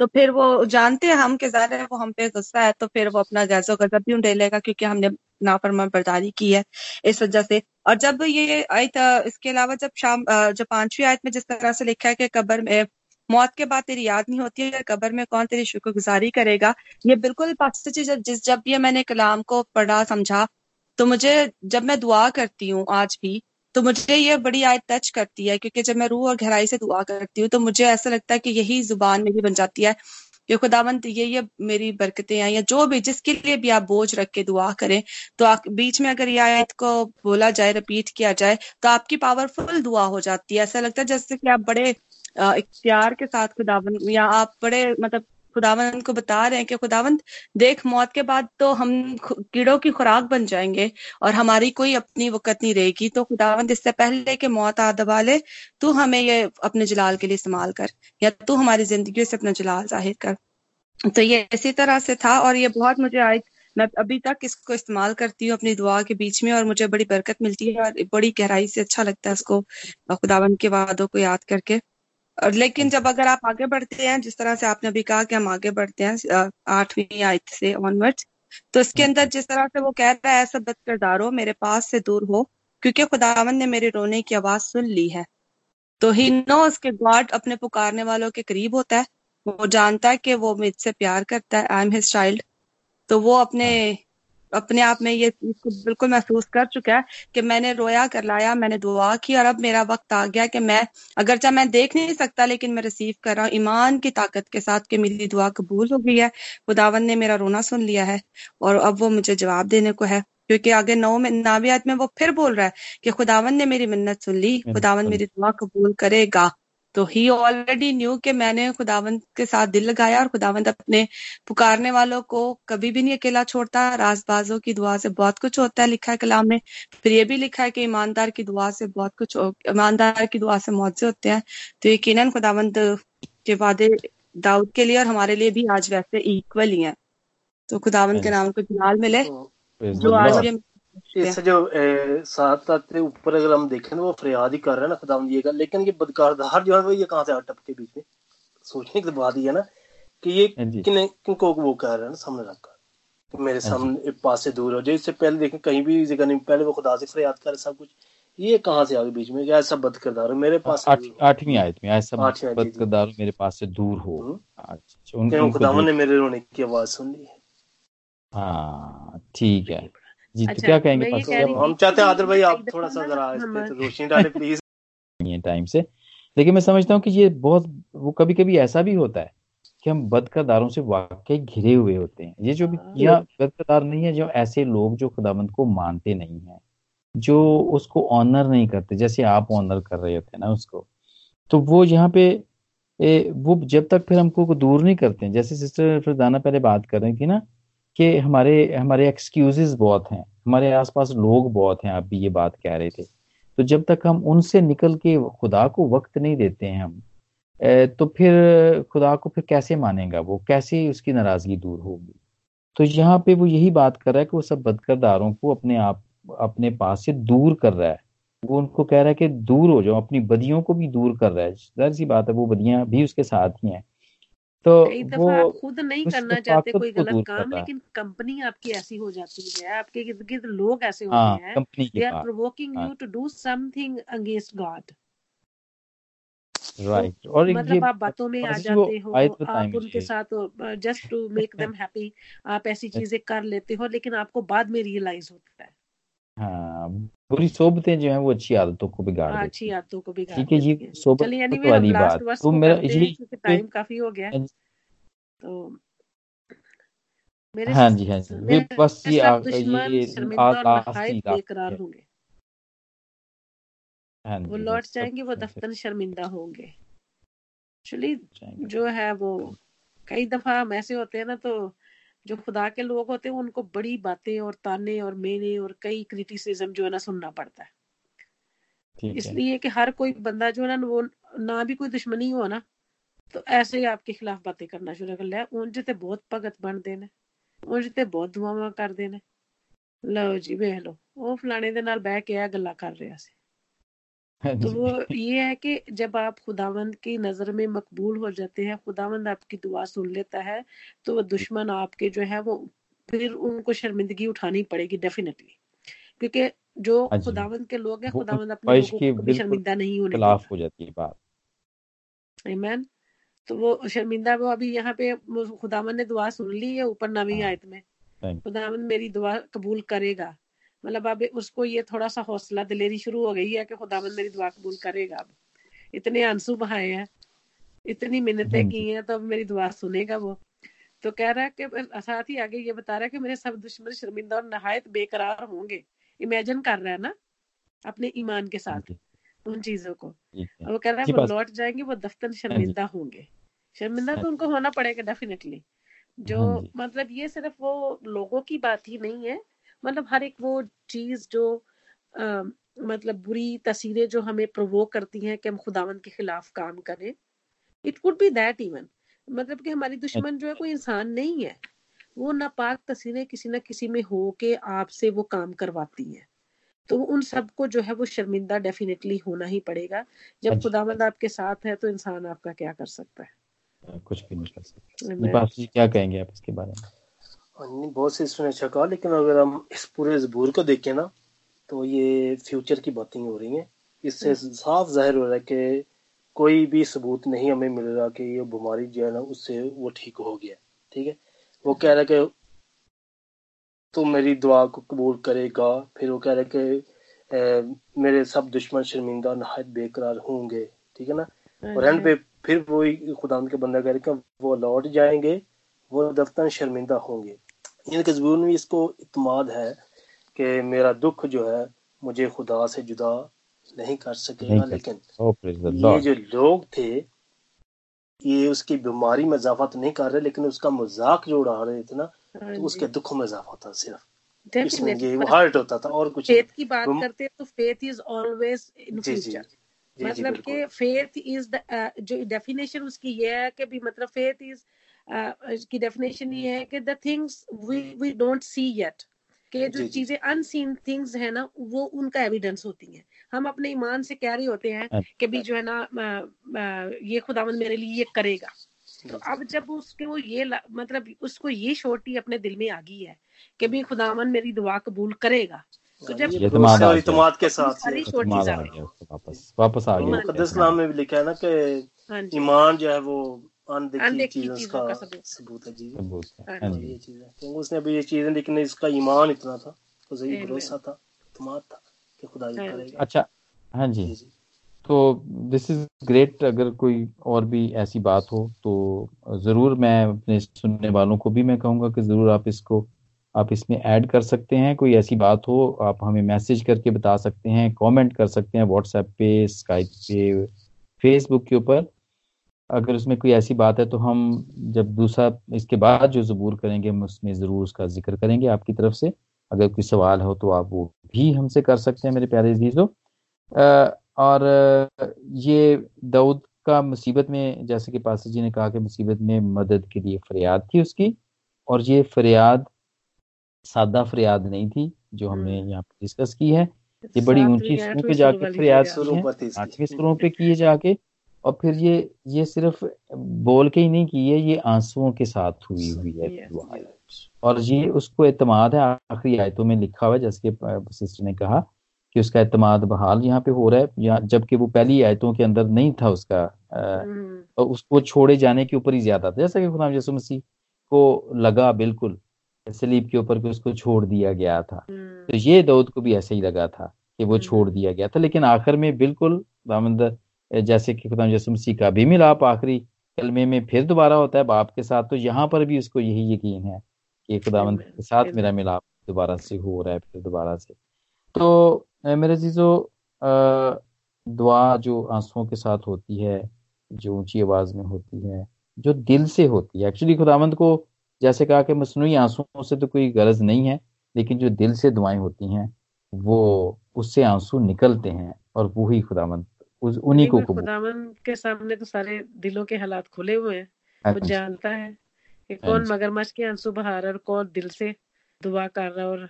तो फिर वो जानते हैं हम के ज़ाहिर है वो हम पे गुस्सा है तो फिर वो अपना गैसो गजब भी उठेलेगा क्योंकि हमने नाफरमान बर्दारी की है इस वजह से। और जब ये आयत, इसके अलावा जब शाम जब पांचवी आयत में जिस तरह से लिखा है कि कब्र में, मौत के बाद तेरी याद नहीं होती है, कब्र में कौन तेरी शुक्रगुजारी करेगा, ये बिल्कुल जब, जिस, जब ये मैंने कलाम को पढ़ा, समझा तो मुझे जब मैं दुआ करती हूँ आज भी तो मुझे ये बड़ी आयत टच करती है, क्योंकि जब मैं रूह और गहराई से दुआ करती हूँ तो मुझे ऐसा लगता है कि यही ज़ुबान मेरी बन जाती है। कि खुदावंत ये ये मेरी बरकतें हैं, या जो भी जिसके लिए भी आप बोझ रख के दुआ करें तो बीच में अगर ये आयत को बोला जाए रिपीट किया जाए तो आपकी पावरफुल दुआ हो जाती है। ऐसा लगता है जैसे कि आप बड़े इख्तियार के साथ खुदावन या आप बड़े मतलब खुदावंत को बता रहे हैं कि खुदावंत, देख, मौत के बाद तो हम कीड़ों की खुराक बन जाएँगे और हमारी कोई अपनी वक़्त नहीं रहेगी। तो खुदावंत, इससे पहले कि मौत आ दबा ले तू हमें ये अपने जलाल के लिए इस्तेमाल कर, या तू हमारी ज़िंदगी से अपना जलाल ज़ाहिर कर। तो ये इसी तरह से था और ये बहुत मुझे आई मैं अभी तक इसको इस्तेमाल करती हूँ अपनी दुआ के बीच में और मुझे बड़ी बरकत मिलती है और बड़ी गहराई से अच्छा लगता है इसको खुदावन के वादों को याद करके। और लेकिन जब अगर आप आगे बढ़ते हैं जिस तरह से आपने अभी कहा कि हम आगे बढ़ते हैं आठवीं आयत से ऑनवर्ड्स तो इसके हम्म। अंदर जिस तरह से वो कह रहा है ऐसा बद किरदारो मेरे पास से दूर हो क्योंकि खुदावन ने मेरे रोने की आवाज़ सुन ली है। तो ही नो उसके गॉड अपने पुकारने वालों के करीब होता है। वो जानता है कि वो मुझसे प्यार करता है आई एम हिज चाइल्ड तो वो अपने अपने आप में ये इसको बिल्कुल महसूस कर चुका है कि मैंने रोया कर लाया मैंने दुआ की और अब मेरा वक्त आ गया कि मैं अगर चाहे मैं देख नहीं सकता लेकिन मैं रिसीव कर रहा हूँ ईमान की ताकत के साथ कि मेरी दुआ कबूल हो गई है। खुदावन ने मेरा रोना सुन लिया है और अब वो मुझे जवाब देने को है क्योंकि आगे नौ में नावियात में वो फिर बोल रहा है कि खुदावन ने मेरी मिन्नत सुन ली खुदावन मेरी दुआ कबूल करेगा। तो ही ऑलरेडी न्यू कि मैंने खुदावंत के साथ दिल लगाया और खुदावंत अपने पुकारने वालों को कभी भी नहीं अकेला छोड़ता। राजबाजों की दुआ से बहुत कुछ होता है लिखा है कलाम में। फिर ये भी लिखा है कि ईमानदार की दुआ से बहुत कुछ ईमानदार की दुआ से मुआवजे होते हैं। तो यकीन खुदावंत के वादे दाऊद के लिए और हमारे लिए भी आज वैसे इक्वल ही है। तो खुदावंत के नाम को जलाल मिले। तो जो आज भी हम इस जो साथ साथ ऊपर अगर हम देखें तो वो फरियाद ही कर रहे हैं ना खुदा ये का लेकिन ये बदकारदार जो है वो ये कहाँ से आ टपके बीच में? सोचने की बात ही है ना कि ये हाँ किन किनको वो कह रहे हैं सामने रखकर मेरे सामने पास से दूर हो जाए। इससे पहले देखें कहीं भी जगह नहीं पहले वो खुदा से फरियाद करे सब कुछ। ये कहाँ से आ गए बीच में? ऐसा बदकिरदार हो? मेरे पास हो। आठवीं आयत में ऐसा। बदकदार मेरे पास से दूर हो। हम्म। अच्छा उन, उनको खुदावन ने मेरे रोने की आवाज़ सुन ली है। हाँ ठीक है। जी अच्छा, तो अच्छा, क्या कहेंगे पास कह तो हम चाहते हैं कि आदिल भाई आप थोड़ा सा जरा इस पे रोशनी डालें प्लीज़ नहीं है टाइम से। लेकिन मैं समझता हूँ कि ये बहुत वो कभी कभी ऐसा भी होता है कि हम बदकरदारों से वाकई घिरे हुए होते हैं। ये जो भी हाँ। या बदकरदार नहीं है जो ऐसे लोग जो खुदाबंद को मानते नहीं है जो उसको ऑनर नहीं करते जैसे आप ऑनर कर रहे होते हैं ना उसको तो वो यहाँ पे ए, वो जब तक फिर हमको दूर नहीं करते हैं। जैसे सिस्टर फिर दाना पहले बात कर रही थी ना कि हमारे हमारे एक्सक्यूजेस बहुत हैं, हमारे आसपास लोग बहुत हैं, आप भी ये बात कह रहे थे। तो जब तक हम उनसे निकल के खुदा को वक्त नहीं देते हैं हम तो फिर खुदा को फिर कैसे मानेगा वो? कैसे उसकी नाराज़गी दूर होगी? तो यहाँ पे वो यही बात कर रहा है कि वो सब बदकरदारों को अपने आप, अपने पास से दूर कर रहा है। वो उनको कह रहा है कि दूर हो जाओ, अपनी बदियों को भी दूर कर रहा है। ज़ाहिर सी बात है, वो बदियाँ भी उसके साथ ही हैं। तो कई दफ़ा आप खुद नहीं करना चाहते रफाकत कोई गलत काम लेकिन कंपनी आपकी ऐसी हो जाती है आपके इर्द गिर्द लोग ऐसे हाँ होते हैं कंपनी दे आर प्रोवोकिंग हाँ। You to do something against God right और एक ये मतलब आप बातों में आ जाते हो बताएँ आप उनके साथ just to make them happy आप ऐसी चीज़ें कर लेते हो लेकिन आपको बाद में रियलाइज़ होता है। हाँ बुरी सोबतें जो हैं वो अच्छी आदतों को बिगाड़ हाँ, देती अच्छी आदतों को बिगाड़ ठीक है हैं। सोबत हम वाली लास्ट बात। तो मेरा हैं क्योंकि टाइम काफ़ी हो गया। तो मेरे हाँ जी हाँ जी। वे बस ये ये शर्मिंदा आ, और लास्ट नहायत बेकरार होंगे हाँ। वो जी लौट जाएँगे वो दफ्तर शर्मिंदा होंगे। एक्चुअली जो है वो कई दफ़ा हम ऐसे होते हैं ना तो जो खुदा के लोग होते हैं उनको बड़ी बातें और ताने और मेने और कई क्रिटिसिज्म जो है ना सुनना पड़ता है ठीक है इसलिए कि हर कोई बंदा जो है ना वो ना भी कोई दुश्मनी हो ना तो ऐसे ही आपके खिलाफ बातें करना शुरू कर लिया ਉਂਝ ਤੇ ਬਹੁਤ ਭਗਤ ਬਣਦੇ ਨੇ ਉਂਝ ਤੇ ਬਹੁਤ ਦੁਆਵਾਂ ਕਰਦੇ ਨੇ ਲਓ ਜੀ ਵੇਖ ਲਓ ਉਹ ਫਲਾਣੇ ਦੇ ਨਾਲ ਬਹਿ ਕੇ ਆ ਗੱਲਾਂ ਕਰ ਰਿਹਾ ਸੀ हाँ तो वो ये है कि जब आप खुदावंद की नज़र में मकबूल हो जाते हैं खुदावंद आपकी दुआ सुन लेता है तो वो दुश्मन आपके जो है वो फिर उनको शर्मिंदगी उठानी पड़ेगी डेफिनेटली क्योंकि जो हाँ खुदावंद के लोग हैं खुदावंद अपने लोगों को शर्मिंदा नहीं होने खिलाफ हो जाती है बात। आमीन तो वो शर्मिंदा वो अभी यहाँ पे खुदावंद ने दुआ सुन ली है ऊपर नवी हाँ। आयत में। खुदावंद मेरी दुआ कबूल करेगा। मतलब अब उसको ये थोड़ा सा हौसला दिलेरी शुरू हो गई है कि खुदावंद मेरी दुआ कबूल करेगा। अब इतने आँसू बहाए हैं इतनी हाँ मिन्नतें की हैं तो अब मेरी दुआ सुनेगा वो। तो कह रहा है कि साथ ही आगे ये बता रहा है कि मेरे सब दुश्मन शर्मिंदा और नहायत बेकरार होंगे। इमेजिन कर रहा है ना अपने ईमान के हाँ साथ उन चीज़ों को। और वो कह रहा है वो लौट जाएँगे वो दफ्तन हाँ शर्मिंदा होंगे। शर्मिंदा हाँ तो उनको होना पड़ेगा डेफिनेटली जो हाँ मतलब ये सिर्फ़ वो लोगों की बात ही नहीं है मतलब हर एक वो चीज़ जो आ, मतलब बुरी तस्वीरें जो हमें प्रोवोक करती हैं कि हम खुदावंद के खिलाफ काम करें it would be that even मतलब कि हमारी हाँ दुश्मन जो है कोई इंसान नहीं है। वो नापाक तस्वीरें किसी न किसी में हो के आपसे वो काम करवाती हैं। तो उन सबको जो है वो शर्मिंदा डेफिनेटली होना ही पड़ेगा। हाँ जब जी। खुदावंद आपके साथ है तो इंसान आपका क्या कर सकता है? हाँ, कुछ भी नहीं कर सकते। जी क्या कहेंगे आप इसके बारे में? हाँ बहुत सी इसने अच्छा कहा लेकिन अगर हम इस पूरे जबूर को देखें ना तो ये फ्यूचर की बातें हो रही हैं। इससे हम्म, साफ़ ज़ाहिर हो रहा है कि कोई भी सबूत नहीं हमें मिल रहा कि ये बीमारी जो है ना उससे वो ठीक हो गया ठीक है? वो कह रहा है कि तू मेरी दुआ को कबूल करेगा। फिर वो कह रहा है कि "ए, मेरे सब दुश्मन शर्मिंदा नहायत बेकरार होंगे। ठीक है ना? हाँ और एंड पे फिर वो खुदा के बंदा कह रहे वो लौट जाएँगे वो दफ्तर शर्मिंदा होंगे। इनके जबूर में इसको इतमाद है कि मेरा दुख जो है मुझे खुदा से जुदा नहीं कर सकेगा लेकिन ये जो लोग थे ये उसकी बीमारी में इजाफा तो नहीं कर रहे लेकिन उसका मज़ाक जो उड़ा रहे थे ना हाँ तो उसके दुखों में इजाफा था सिर्फ़। इसमें ये हर्ट होता था और कुछ फेथ की बात करते हैं तो faith is always in future मतलब कि फेथ इज़ जो डेफिनेशन उसकी ये है कि भी मतलब फेथ इज़ uh, की डेफिनेशन ये है कि the things we we don't see yet कि जो चीज़ें अनसीन थिंग्स है ना वो उनका एविडेंस होती हैं। हम अपने ईमान से कह रहे होते हैं अच्छा। कि भी जो है ना ये खुदावन मेरे लिए ये करेगा। तो अब जब उसके वो ये मतलब उसको ये छोटी अपने दिल में आ गई है कि भी खुदावन मेरी दुआ कबूल करेगा तो जब इतमाद के साथ वापस वापस आ गया। में भी लिखा है ना कि हाँ ईमान जो है वो अनदेखी चीज़ों का सबूत। है जी। हाँ। हाँ ये चीज़ है उसने अभी ये चीज़ें लेकिन इसका ईमान इतना था तो सही भरोसा था इतमाद था कि खुदा ये करेगा। अच्छा हाँ जी। तो दिस इज़ ग्रेट अगर कोई और भी ऐसी बात हो तो ज़रूर मैं अपने सुनने वालों को भी मैं कहूँगा कि ज़रूर आप इसको आप इसमें ऐड कर सकते हैं। कोई ऐसी बात हो आप हमें मैसेज करके बता सकते हैं कमेंट कर सकते हैं व्हाट्सएप पे स्काइप पे फेसबुक के ऊपर। अगर उसमें कोई ऐसी बात है तो हम जब दूसरा इसके बाद जो ज़बूर करेंगे हम उसमें ज़रूर उसका ज़िक्र करेंगे आपकी तरफ़ से। अगर कोई सवाल हो तो आप वो भी हमसे कर सकते हैं मेरे प्यारे अजीज़ों और ये दाऊद का मुसीबत में जैसे कि पास जी ने कहा कि मुसीबत में मदद के लिए फरियाद थी उसकी और ये फरियाद सादा फरियाद नहीं थी जो हमने हम्म। यहाँ पे डिस्कस की है। ये बड़ी ऊँची सुरों पे जाके फरियाद आठवीं सुरों पे किए जाके और फिर ये ये सिर्फ़ बोल के ही नहीं की है ये आंसुओं के साथ हुई हुई है और ये उसको एतमाद है आखिरी आयतों में लिखा हुआ है जैसे कि सिस्टर ने कहा कि उसका एतमाद बहाल यहाँ पे हो रहा है या जबकि वो पहली आयतों के अंदर नहीं था उसका हम्म। और उसको छोड़े जाने के ऊपर ही ज़्यादा था जैसा कि खुदा यसु मसीह को लगा बिल्कुल सलीब के ऊपर उसको छोड़ दिया गया था हम्म। तो ये दाऊद को भी ऐसे ही लगा था कि वो छोड़ हम्म। दिया गया था लेकिन आखिर में बिल्कुल दामंद जैसे कि खुदा यसु मसीह का भी मिलाप आखिरी कलमे में फिर दोबारा होता है बाप के साथ तो यहाँ पर भी उसको यही यकीन है कि खुदावंद के साथ मेरा मिलाप दोबारा से हो रहा है फिर दोबारा से। तो मेरे चीज़ों दुआ जो आंसुओं के साथ होती है जो ऊँची आवाज़ में होती है जो दिल से होती है। एक्चुअली खुदावंद को जैसे कहा कि मसनू आंसुओं से तो कोई गरज नहीं है लेकिन जो दिल से दुआएँ होती हैं वो उससे आँसू निकलते हैं और वो ही खुदावंद उस उन्हीं को खुदावन के सामने तो सारे दिलों के हालात खुले हुए हैं। वो हाँ जानता है कि हाँ कौन मगरमच्छ के आँसू बहा रहा है और कौन दिल से दुआ कर रहा है और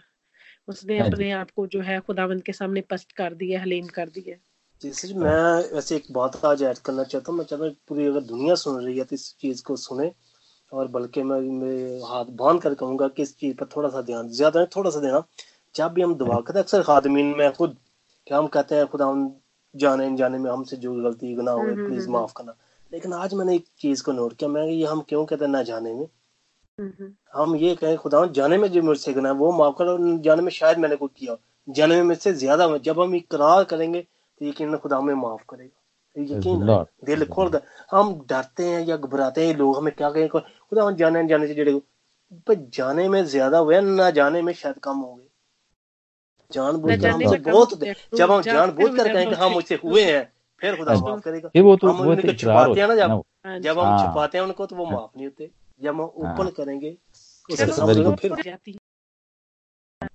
उसने हाँ अपने आप को जो है खुदावंद के सामने पस्त कर दिया हलीम कर दिया जैसे मैं वैसे एक बात आज ऐड करना चाहता हूँ। मैं चाहता हूँ पूरी अगर दुनिया सुन रही है तो इस चीज़ को सुने और बल्कि मैं मेरे हाथ बाँध कर कहूँगा कि इस चीज़ पर थोड़ा सा ध्यान ज़्यादा थोड़ा सा देना। जब भी हम दुआ करते हैं अक्सर खादमीन में खुद क्या हम कहते हैं खुदा जाने जाने में हमसे जो गलती गुना हुए प्लीज़ हम्म, माफ़ करना। लेकिन आज मैंने एक चीज़ को नोट किया मैं ये हम क्यों कहते हैं ना जाने में? हम्म, हम ये कहें खुदा जाने में जो मुझसे गुना है वो माफ़ कर जाने में शायद मैंने कुछ किया जाने में मुझसे ज़्यादा हुआ जब हम इकरार करेंगे तो यकीन खुदा हमें माफ़ करेगा। यकीन दिल खोल कर हम डरते हैं या घबराते हैं लोग हमें क्या कहें खुदा जाने जाने से जड़े जाने में ज़्यादा हुए ना जाने में शायद कम हो गए जानबूझ कर हमसे बहुत जब हम जानबूझ कर कहें कि हाँ मुझसे हुए हैं फिर खुदा माफ़ करेगा। फिर वो तो हम उनको तो छुपाते हैं ना जब हाँ जब हम हाँ। छुपाते हैं उनको तो वो माफ़ नहीं होते। जब हम ओपन हाँ। करेंगे फिर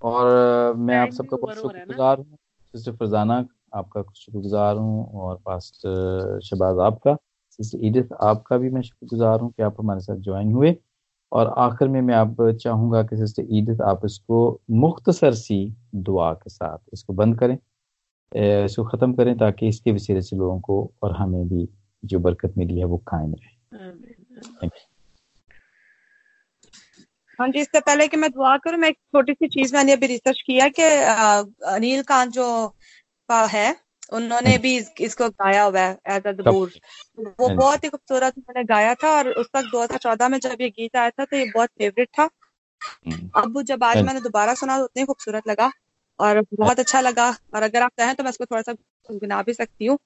और मैं आप सबका बहुत शुक्रगुजार हूँ सिस्टर फरजाना आपका शुक्रगुजार हूँ और पास्टर शबाज आपका सिस्टर ईडिथ आपका भी मैं शुक्रगुजार हूँ कि आप हमारे साथ ज्वाइन हुए। और आखिर में मैं आप चाहूँगा कि सिस्टर ईदत आप इसको मुख्तसर सी दुआ के साथ इसको बंद करें इसको ख़त्म करें ताकि इसके वसीले से लोगों को और हमें भी जो बरकत मिली है वो कायम रहे। हाँ जी, इससे पहले कि मैं दुआ करूँ, मैं एक छोटी सी चीज़ मैंने अभी रिसर्च किया कि अनिल कांत जो है उन्होंने भी इस, इसको गाया हुआ है एज अ दबूर वो हाँ बहुत ही खूबसूरत उन्होंने गाया था और उस वक्त 2014 में जब ये गीत आया था तो ये बहुत फेवरेट था। हम्म। अब जब आज हाँ मैंने दोबारा सुना तो उतनी खूबसूरत लगा और बहुत अच्छा लगा और अगर आप चाहें तो मैं इसको थोड़ा सा गुना भी सकती हूँ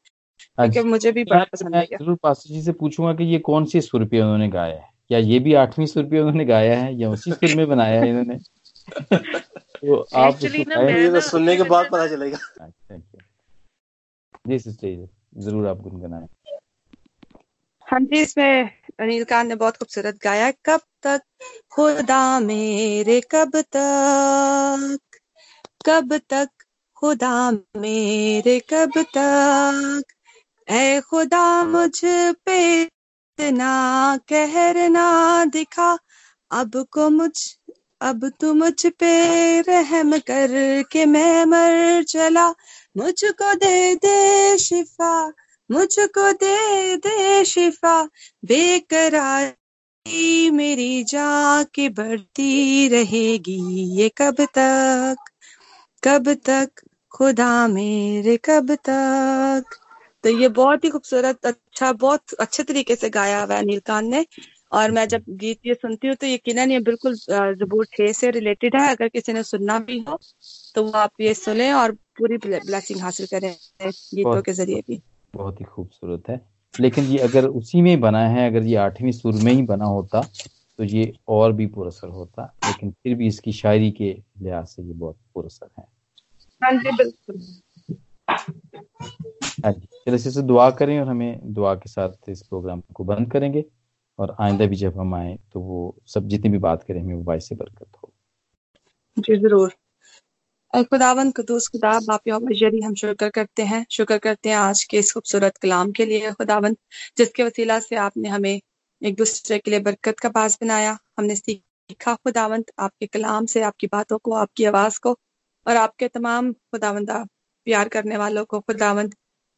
हाँ क्योंकि मुझे भी बड़ा पसंद है। ज़रूर पास्टर जी से पूछूँगा कि ये कौन सी सुर पे उन्होंने गाया है? क्या ये भी आठवीं सुर पे उन्होंने गाया है या उसी सुर में बनाया है इन्होंने? तो आप तो सुनने के बाद पता चलेगा। जी सिस्टर ज़रूर आप गुनगुनाएँ हाँ जी, इसमें अनिल खान ने बहुत खूबसूरत गाया, कब तक? खुदा मेरे, कब तक? कब तक? खुदा मेरे, कब तक? ए खुदा, मुझ पे इतना कहर ना दिखा। अब को मुझ, अब तू मुझ पे रहम कर के मैं मर चला। मुझको दे दे शिफा, मुझको दे दे शिफा, बेकरार मेरी जा के बढ़ती रहेगी ये कब तक कब तक, खुदा मेरे कब तक। तो ये बहुत ही खूबसूरत अच्छा बहुत अच्छे तरीके से गाया हुआ है नीलकांत ने। और मैं जब गीत ये सुनती हूँ तो यकीनन ये बिल्कुल जबूर छे से रिलेटेड है। अगर किसी ने सुनना भी हो तो वो आप ये सुने और पूरी ब्लेसिंग हासिल करें गीतों के ज़रिए भी। बहुत ही खूबसूरत है। लेकिन ये अगर उसी में बना है अगर ये आठवीं सुर में ही बना होता तो ये और भी पुरसर होता। लेकिन फिर भी इसकी शायरी के लिहाज से ये बहुत पुरसर है। हाँ जी बिल्कुल। हाँ जी चलो इसे दुआ करें और हमें दुआ के साथ इस प्रोग्राम को बंद करेंगे। और आइंदा भी जब हम आए तो वो सब जितनी भी बात करें हमें वो बाई से बरकत हो। जी ज़रूर। खुदावन कदूस खुदा बाप बजरी हम शुक्र करते हैं। शुक्र करते हैं आज के इस खूबसूरत कलाम के लिए खुदावन जिसके वसीला से आपने हमें एक दूसरे के लिए बरकत का पास बनाया। हमने सीखा खुदावंत आपके कलाम से, आपकी बातों को, आपकी आवाज़ को, और आपके तमाम, खुदावंदा प्यार करने वालों को। खुदावंत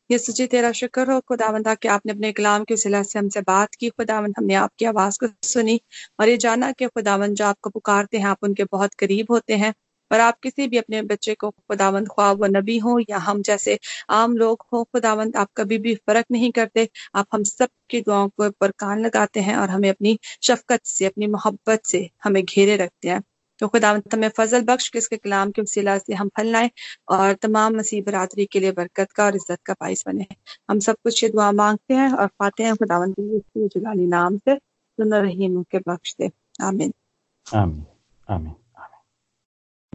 ये सच्ची तेरा शुक्र हो। खुदावंदा, कि आपने अपने कलाम के सिला से हमसे बात की। खुदावंद, हमने आपकी आवाज़ को सुनी और ये जाना कि खुदावंद, जो आपको पुकारते हैं, आप उनके बहुत करीब होते हैं। और आप किसी भी अपने बच्चे को खुदावंद ख्वाब व नबी हो या हम जैसे आम लोग हो, खुदावंद, आप कभी भी फ़र्क नहीं करते। आप हम सब की दुआओं को पर कान लगाते हैं और हमें अपनी शफकत से, अपनी मोहब्बत से हमें घेरे रखते हैं। तो खुदा हमें फजल बख्श के इसके कलाम के वसीला से हम फैलाएँ और तमाम मसीह बरादरी के लिए बरकत का और इज़्ज़त का बायस बने। हम सब कुछ ये दुआ मांगते हैं और पाते हैं खुदावन जलाली नाम से, सुन रहीम के बख्श दे आमीन। आमीन। आमीन।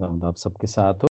आमीन आप सबके साथ हो।